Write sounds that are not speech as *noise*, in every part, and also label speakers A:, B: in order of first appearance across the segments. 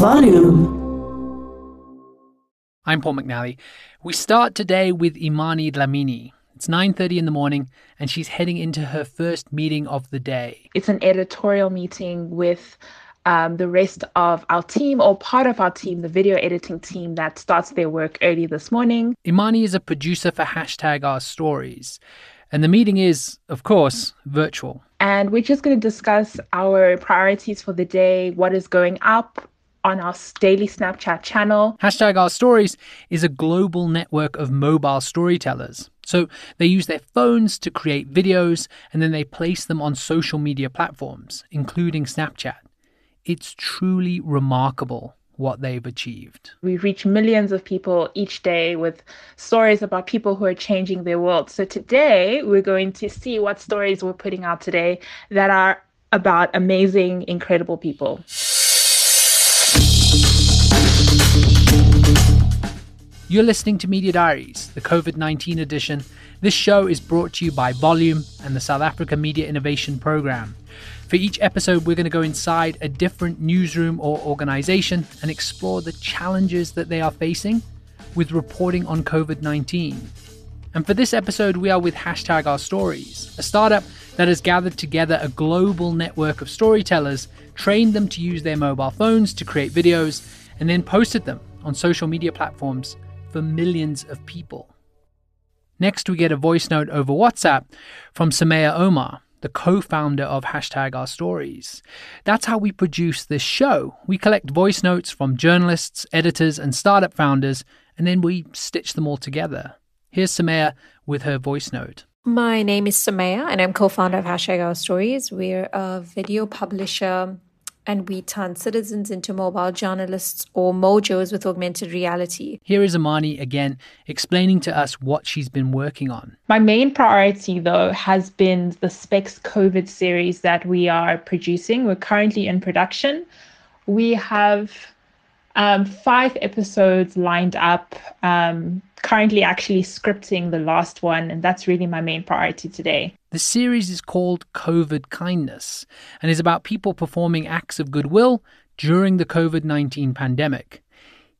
A: Volume.
B: I'm Paul McNally. We start today with Imani Dlamini. It's 9:30 in the morning and she's heading into her first meeting of the day.
C: It's an editorial meeting with um, the rest of our team or part of our team, the video editing team that starts their work early this morning.
B: Imani is a producer for hashtag Our Stories. And the meeting is, of course, virtual.
C: And we're just going to discuss our priorities for the day, what is going up on our daily Snapchat channel.
B: Hashtag Our Stories is a global network of mobile storytellers. So they use their phones to create videos and then they place them on social media platforms, including Snapchat. It's truly remarkable what they've achieved.
C: We reach millions of people each day with stories about people who are changing their world. So today we're going to see what stories we're putting out today that are about amazing, incredible people.
B: You're listening to Media Diaries, the COVID 19 edition. This show is brought to you by Volume and the South Africa Media Innovation Programme. For each episode, we're going to go inside a different newsroom or organization and explore the challenges that they are facing with reporting on COVID 19. And for this episode, we are with Hashtag Our Stories, a startup that has gathered together a global network of storytellers, trained them to use their mobile phones to create videos, and then posted them on social media platforms for millions of people. Next, we get a voice note over WhatsApp from Sumaya Omar, the co founder of Hashtag Our Stories. That's how we produce this show. We collect voice notes from journalists, editors, and startup founders, and then we stitch them all together. Here's Sumaya with her voice note.
D: My name is Sumaya, and I'm co founder of Hashtag Our Stories. We're a video publisher and we turn citizens into mobile journalists or mojos with augmented reality.
B: Here is Amani again explaining to us what she's been working on.
C: My main priority, though, has been the Specs COVID series that we are producing. We're currently in production. We have um, five episodes lined up. Um, currently, actually scripting the last one, and that's really my main priority today.
B: The series is called COVID Kindness and is about people performing acts of goodwill during the COVID 19 pandemic.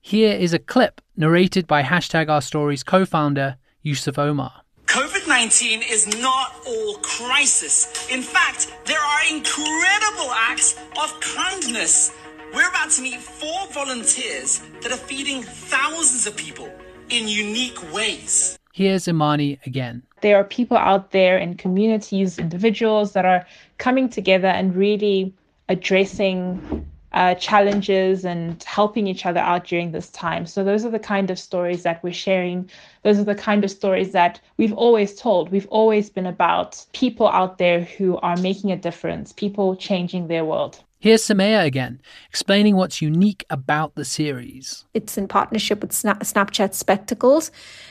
B: Here is a clip narrated by Hashtag Our Stories co founder Yusuf Omar.
E: COVID 19 is not all crisis. In fact, there are incredible acts of kindness we're about to meet four volunteers that are feeding thousands of people in unique ways.
B: Here's Imani again.
C: There are people out there in communities, individuals that are coming together and really addressing uh, challenges and helping each other out during this time. So, those are the kind of stories that we're sharing. Those are the kind of stories that we've always told. We've always been about people out there who are making a difference, people changing their world.
B: Here's Sumaya again, explaining what's unique about the series.
D: It's in partnership with Snap- Snapchat Spectacles,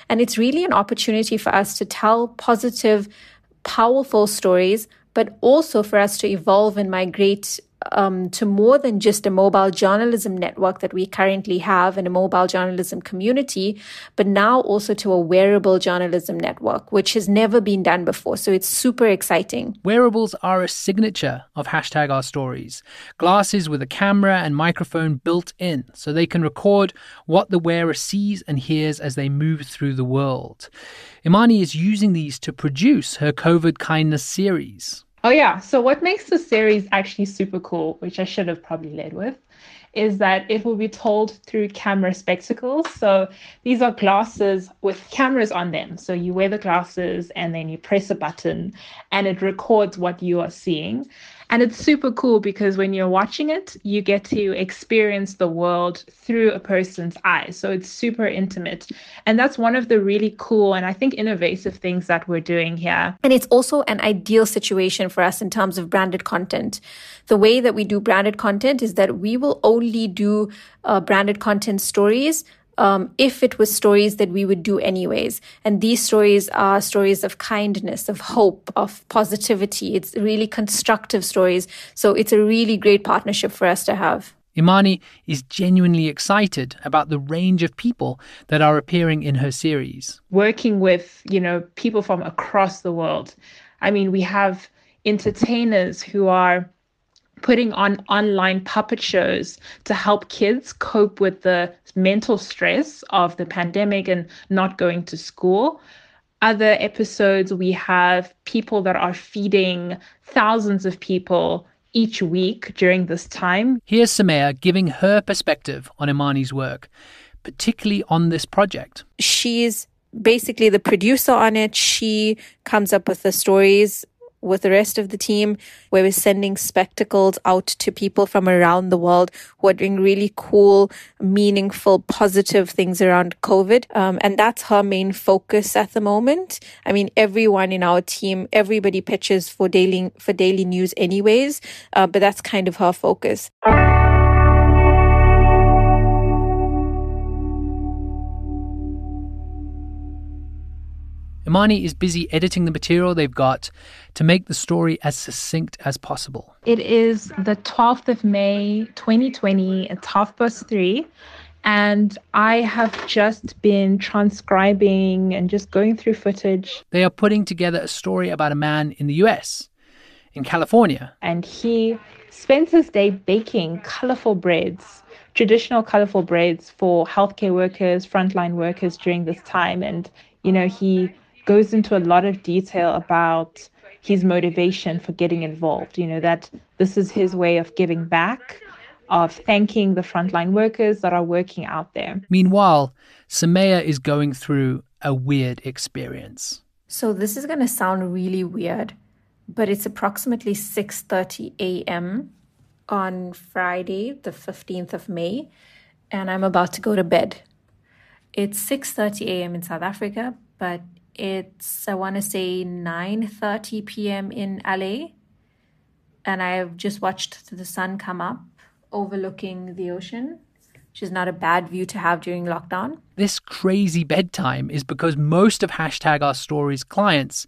D: and it's really an opportunity for us to tell positive, powerful stories, but also for us to evolve and migrate um, to more than just a mobile journalism network that we currently have in a mobile journalism community, but now also to a wearable journalism network, which has never been done before. So it's super exciting.
B: Wearables are a signature of hashtag our stories. Glasses with a camera and microphone built in, so they can record what the wearer sees and hears as they move through the world. Imani is using these to produce her COVID kindness series.
C: Oh, yeah. So, what makes the series actually super cool, which I should have probably led with, is that it will be told through camera spectacles. So, these are glasses with cameras on them. So, you wear the glasses and then you press a button and it records what you are seeing. And it's super cool because when you're watching it, you get to experience the world through a person's eyes. So it's super intimate. And that's one of the really cool and I think innovative things that we're doing here.
D: And it's also an ideal situation for us in terms of branded content. The way that we do branded content is that we will only do uh, branded content stories um, if it was stories that we would do anyways. And these stories are stories of kindness, of hope, of positivity. It's really constructive stories. So it's a really great partnership for us to have.
B: Imani is genuinely excited about the range of people that are appearing in her series.
C: Working with, you know, people from across the world. I mean, we have entertainers who are putting on online puppet shows to help kids cope with the mental stress of the pandemic and not going to school. Other episodes, we have people that are feeding thousands of people each week during this time.
B: Here's Sumaya giving her perspective on Imani's work, particularly on this project.
D: She's basically the producer on it. She comes up with the stories with the rest of the team where we're sending spectacles out to people from around the world who are doing really cool, meaningful, positive things around COVID. Um, and that's her main focus at the moment. I mean, everyone in our team, everybody pitches for daily, for daily news anyways, uh, but that's kind of her focus.
B: Imani is busy editing the material they've got to make the story as succinct as possible.
C: It is the 12th of May, 2020. It's half past three. And I have just been transcribing and just going through footage.
B: They are putting together a story about a man in the US, in California.
C: And he spends his day baking colorful breads, traditional colorful breads for healthcare workers, frontline workers during this time. And, you know, he goes into a lot of detail about his motivation for getting involved. You know, that this is his way of giving back, of thanking the frontline workers that are working out there.
B: Meanwhile, Sumaya is going through a weird experience.
D: So this is going to sound really weird, but it's approximately 6:30 a.m. on Friday, the 15th of May, and I'm about to go to bed. It's 6:30 a.m. in South Africa, but it's I want to say 9:30 p.m. in LA and I've just watched the sun come up overlooking the ocean which is not a bad view to have during lockdown.
B: This crazy bedtime is because most of hashtag our stories clients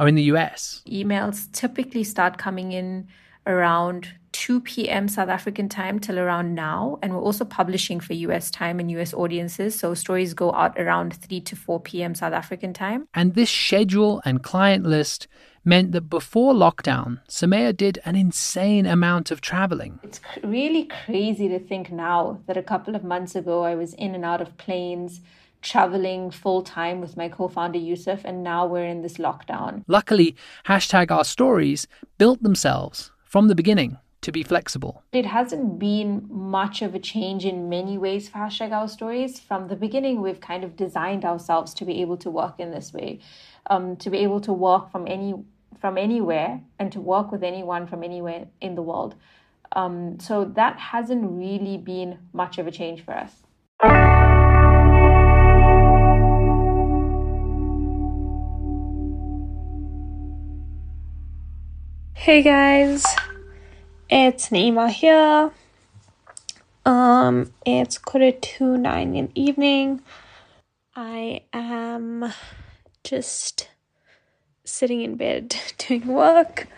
B: are in the US.
D: Emails typically start coming in around 2 p.m. South African time till around now. And we're also publishing for US time and US audiences. So stories go out around 3 to 4 p.m. South African time.
B: And this schedule and client list meant that before lockdown, Sumaya did an insane amount of traveling.
D: It's really crazy to think now that a couple of months ago I was in and out of planes traveling full time with my co-founder Yusuf and now we're in this lockdown.
B: Luckily, hashtag our stories built themselves from the beginning to be flexible.
D: It hasn't been much of a change in many ways for hashtag our stories. From the beginning, we've kind of designed ourselves to be able to work in this way, um, to be able to work from any from anywhere and to work with anyone from anywhere in the world. Um, so that hasn't really been much of a change for us.
F: Hey guys, it's Naima here. Um, it's quarter to nine in the evening. I am just sitting in bed *laughs* doing work.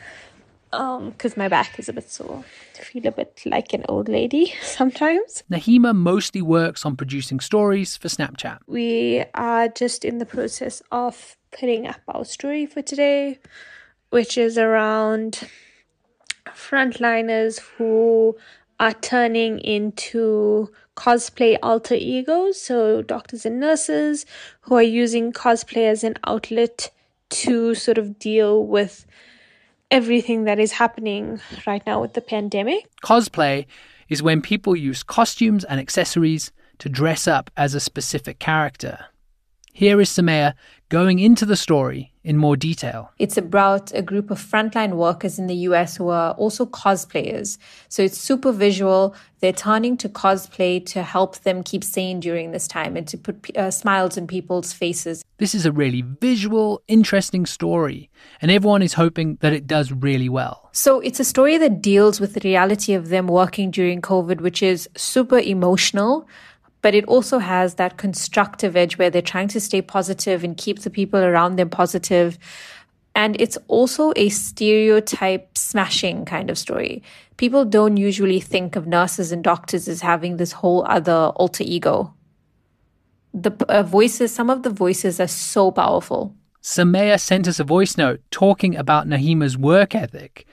F: Um, because my back is a bit sore. I feel a bit like an old lady *laughs* sometimes.
B: Nahima mostly works on producing stories for Snapchat.
F: We are just in the process of putting up our story for today which is around frontliners who are turning into cosplay alter egos. So, doctors and nurses who are using cosplay as an outlet to sort of deal with everything that is happening right now with the pandemic.
B: Cosplay is when people use costumes and accessories to dress up as a specific character. Here is Sumaya going into the story in more detail.
D: It's about a group of frontline workers in the US who are also cosplayers. So it's super visual. They're turning to cosplay to help them keep sane during this time and to put uh, smiles on people's faces.
B: This is a really visual, interesting story, and everyone is hoping that it does really well.
D: So it's a story that deals with the reality of them working during COVID, which is super emotional but it also has that constructive edge where they're trying to stay positive and keep the people around them positive. And it's also a stereotype smashing kind of story. People don't usually think of nurses and doctors as having this whole other alter ego. The uh, voices, some of the voices are so powerful.
B: Sumaya sent us a voice note talking about Nahima's work ethic.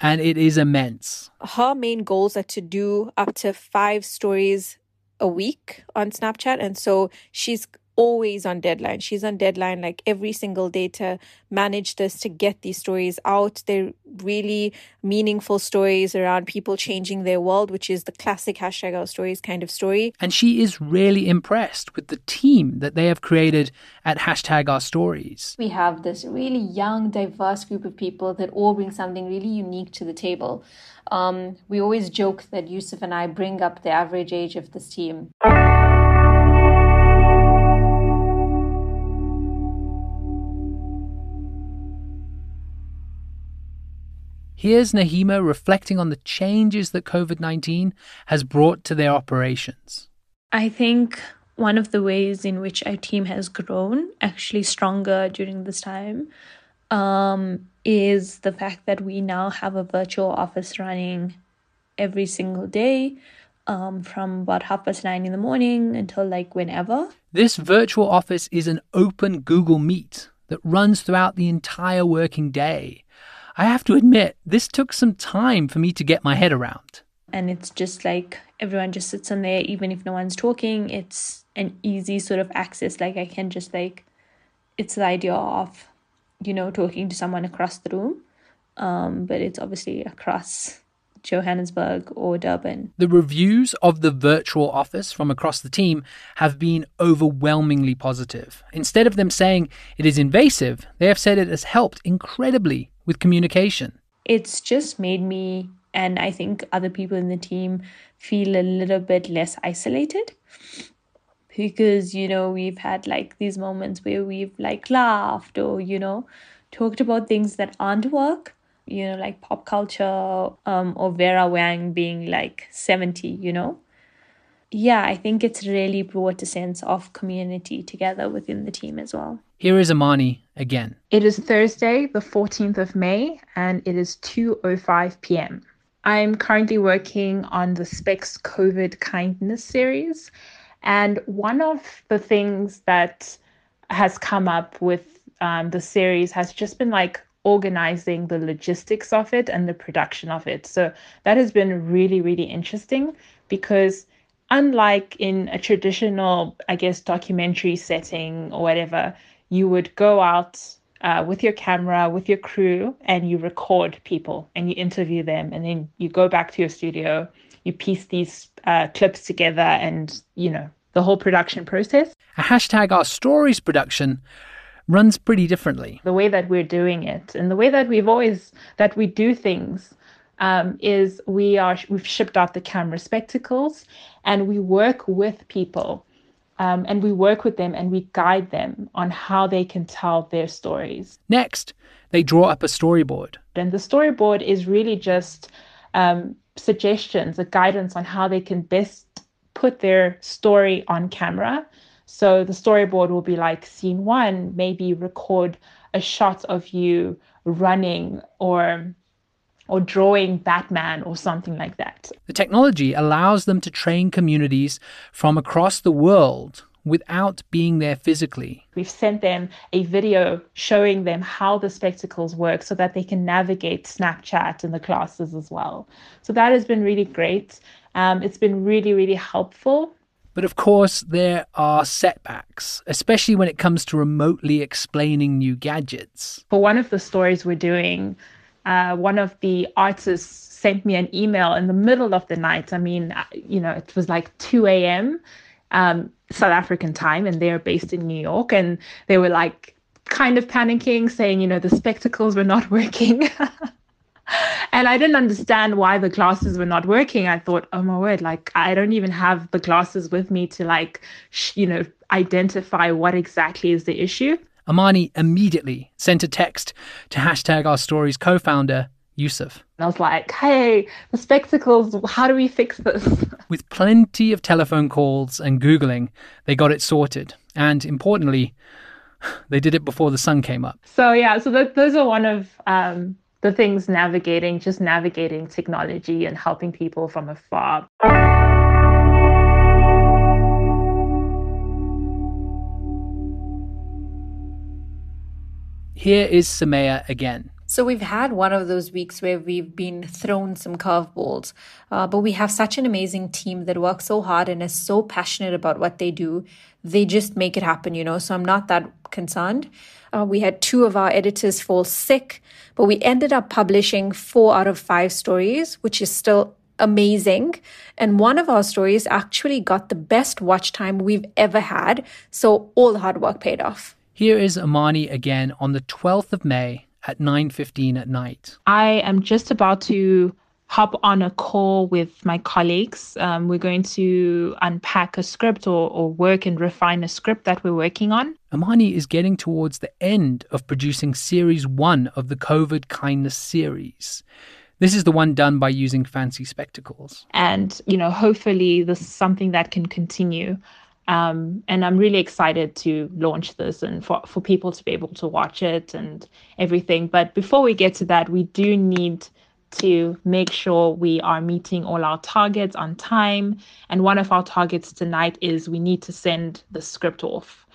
B: and it is immense.
D: Her main goals are to do up to five stories a week on Snapchat. And so she's always on deadline. She's on deadline like every single day to manage this, to get these stories out. They're really meaningful stories around people changing their world, which is the classic hashtag our stories kind of story.
B: And she is really impressed with the team that they have created at hashtag our stories.
D: We have this really young, diverse group of people that all bring something really unique to the table. Um, we always joke that Yusuf and I bring up the average age of this team.
B: Here's Nahima reflecting on the changes that COVID 19 has brought to their operations.
F: I think one of the ways in which our team has grown actually stronger during this time um, is the fact that we now have a virtual office running every single day um, from about half past nine in the morning until like whenever.
B: This virtual office is an open Google Meet that runs throughout the entire working day. I have to admit, this took some time for me to get my head around.
F: And it's just like everyone just sits in there, even if no one's talking. It's an easy sort of access. Like I can just like, it's the idea of, you know, talking to someone across the room. Um, but it's obviously across Johannesburg or Durban.
B: The reviews of the virtual office from across the team have been overwhelmingly positive. Instead of them saying it is invasive, they have said it has helped incredibly with communication.
F: It's just made me and I think other people in the team feel a little bit less isolated because you know we've had like these moments where we've like laughed or you know talked about things that aren't work you know like pop culture um or Vera Wang being like 70 you know yeah I think it's really brought a sense of community together within the team as well
B: here is Amani again.
C: It is Thursday, the 14th of May, and it is 2:05 p.m. I'm currently working on the Specs COVID Kindness series, and one of the things that has come up with um, the series has just been like organizing the logistics of it and the production of it. So that has been really, really interesting because unlike in a traditional, I guess, documentary setting or whatever, you would go out uh, with your camera, with your crew, and you record people and you interview them. And then you go back to your studio, you piece these uh, clips together, and, you know, the whole production process.
B: A hashtag Our Stories production runs pretty differently.
C: The way that we're doing it and the way that we've always, that we do things um, is we are, we've shipped out the camera spectacles and we work with people um, and we work with them and we guide them on how they can tell their stories.
B: Next, they draw up a storyboard.
C: And the storyboard is really just um, suggestions, a guidance on how they can best put their story on camera. So the storyboard will be like scene one, maybe record a shot of you running or or drawing Batman or something like that.
B: The technology allows them to train communities from across the world without being there physically.
C: We've sent them a video showing them how the spectacles work so that they can navigate Snapchat in the classes as well. So that has been really great. Um, it's been really, really helpful.
B: But of course, there are setbacks, especially when it comes to remotely explaining new gadgets.
C: For one of the stories we're doing, uh, one of the artists sent me an email in the middle of the night. I mean, uh, you know, it was like 2 a.m. Um, South African time, and they're based in New York. And they were like kind of panicking, saying, you know, the spectacles were not *laughs* working. And I didn't understand why the glasses were not working. I thought, oh my word, like I don't even have the glasses with me to like, sh- you know, identify what exactly is the issue.
B: Amani immediately sent a text to hashtag our stories co-founder Yusuf.
C: And I was like, hey, the spectacles, how do we fix this? *laughs*
B: With plenty of telephone calls and Googling, they got it sorted. And importantly, *sighs* they did it before the sun came up.
C: So, yeah, so that, those are one of um, the things navigating, just navigating technology and helping people from afar.
B: Here is Sumaya again.
D: So we've had one of those weeks where we've been thrown some curveballs, uh, but we have such an amazing team that works so hard and is so passionate about what they do. They just make it happen, you know. So I'm not that concerned. Uh, we had two of our editors fall sick, but we ended up publishing four out of five stories, which is still amazing. And one of our stories actually got the best watch time we've ever had. So all the hard work paid off.
B: Here is Amani again on the 12th of May at 9:15 at night.
C: I am just about to hop on a call with my colleagues. Um, we're going to unpack a script or, or work and refine a script that we're working on.
B: Amani is getting towards the end of producing series one of the COVID kindness series. This is the one done by using fancy spectacles.
C: And, you know, hopefully this is something that can continue. Um, and I'm really excited to launch this and for, for people to be able to watch it and everything. But before we get to that, we do need to make sure we are meeting all our targets on time. And one of our targets tonight is we need to send the script off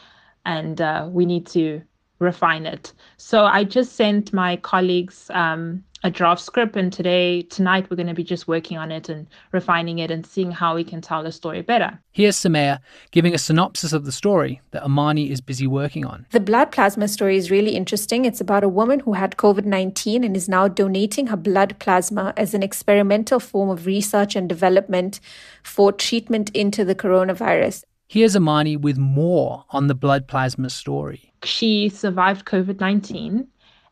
C: and uh, we need to refine it. So I just sent my colleagues um, a draft script, and today, tonight, we're going to be just working on it and refining it and seeing how we can tell the story better.
B: Here's Sumaya giving a synopsis of the story that Amani is busy working on.
D: The blood plasma story is really interesting. It's about a woman who had COVID 19 and is now donating her blood plasma as an experimental form of research and development for treatment into the coronavirus.
B: Here's Amani with more on the blood plasma story.
C: She survived COVID 19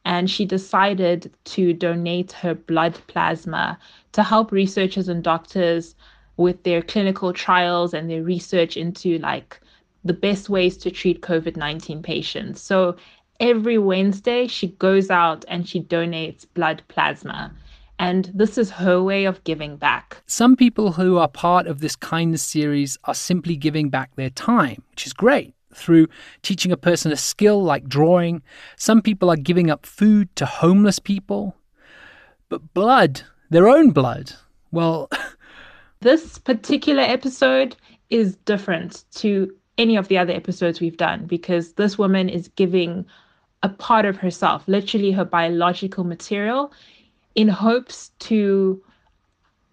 C: and she decided to donate her blood plasma to help researchers and doctors with their clinical trials and their research into like the best ways to treat COVID 19 patients. So every Wednesday, she goes out and she donates blood plasma. And this is her way of giving back.
B: Some people who are part of this kindness series are simply giving back their time, which is great through teaching a person a skill like drawing. Some people are giving up food to homeless people. But blood, their own blood, well. *laughs*
C: this particular episode is different to any of the other episodes we've done because this woman is giving a part of herself, literally her biological material, in hopes to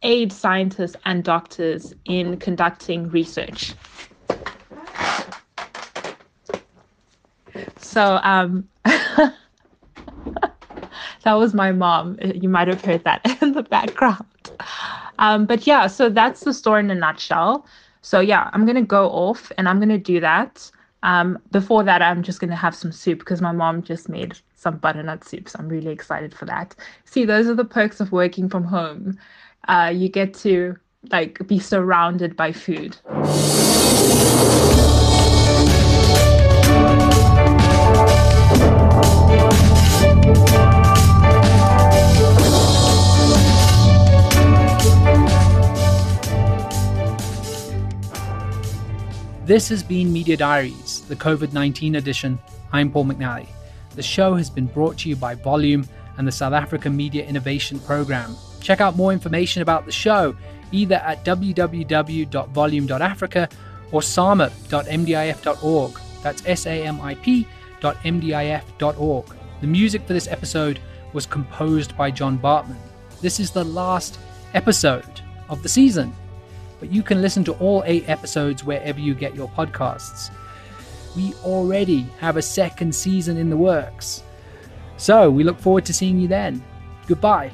C: aid scientists and doctors in conducting research. So um, *laughs* that was my mom. You might have heard that *laughs* in the background. Um, but yeah, so that's the story in a nutshell. So yeah, I'm gonna go off and I'm gonna do that. Um, before that, I'm just gonna have some soup because my mom just made some butternut soup. So I'm really excited for that. See, those are the perks of working from home. Uh, you get to like be surrounded by food.
B: This has been Media Diaries, the COVID 19 edition. I'm Paul McNally. The show has been brought to you by Volume and the South African Media Innovation Programme. Check out more information about the show either at www.volume.africa or samip.mdif.org. That's S A M I P.mdif.org. The music for this episode was composed by John Bartman. This is the last episode of the season but you can listen to all eight episodes wherever you get your podcasts. We already have a second season in the works. So we look forward to seeing you then. Goodbye.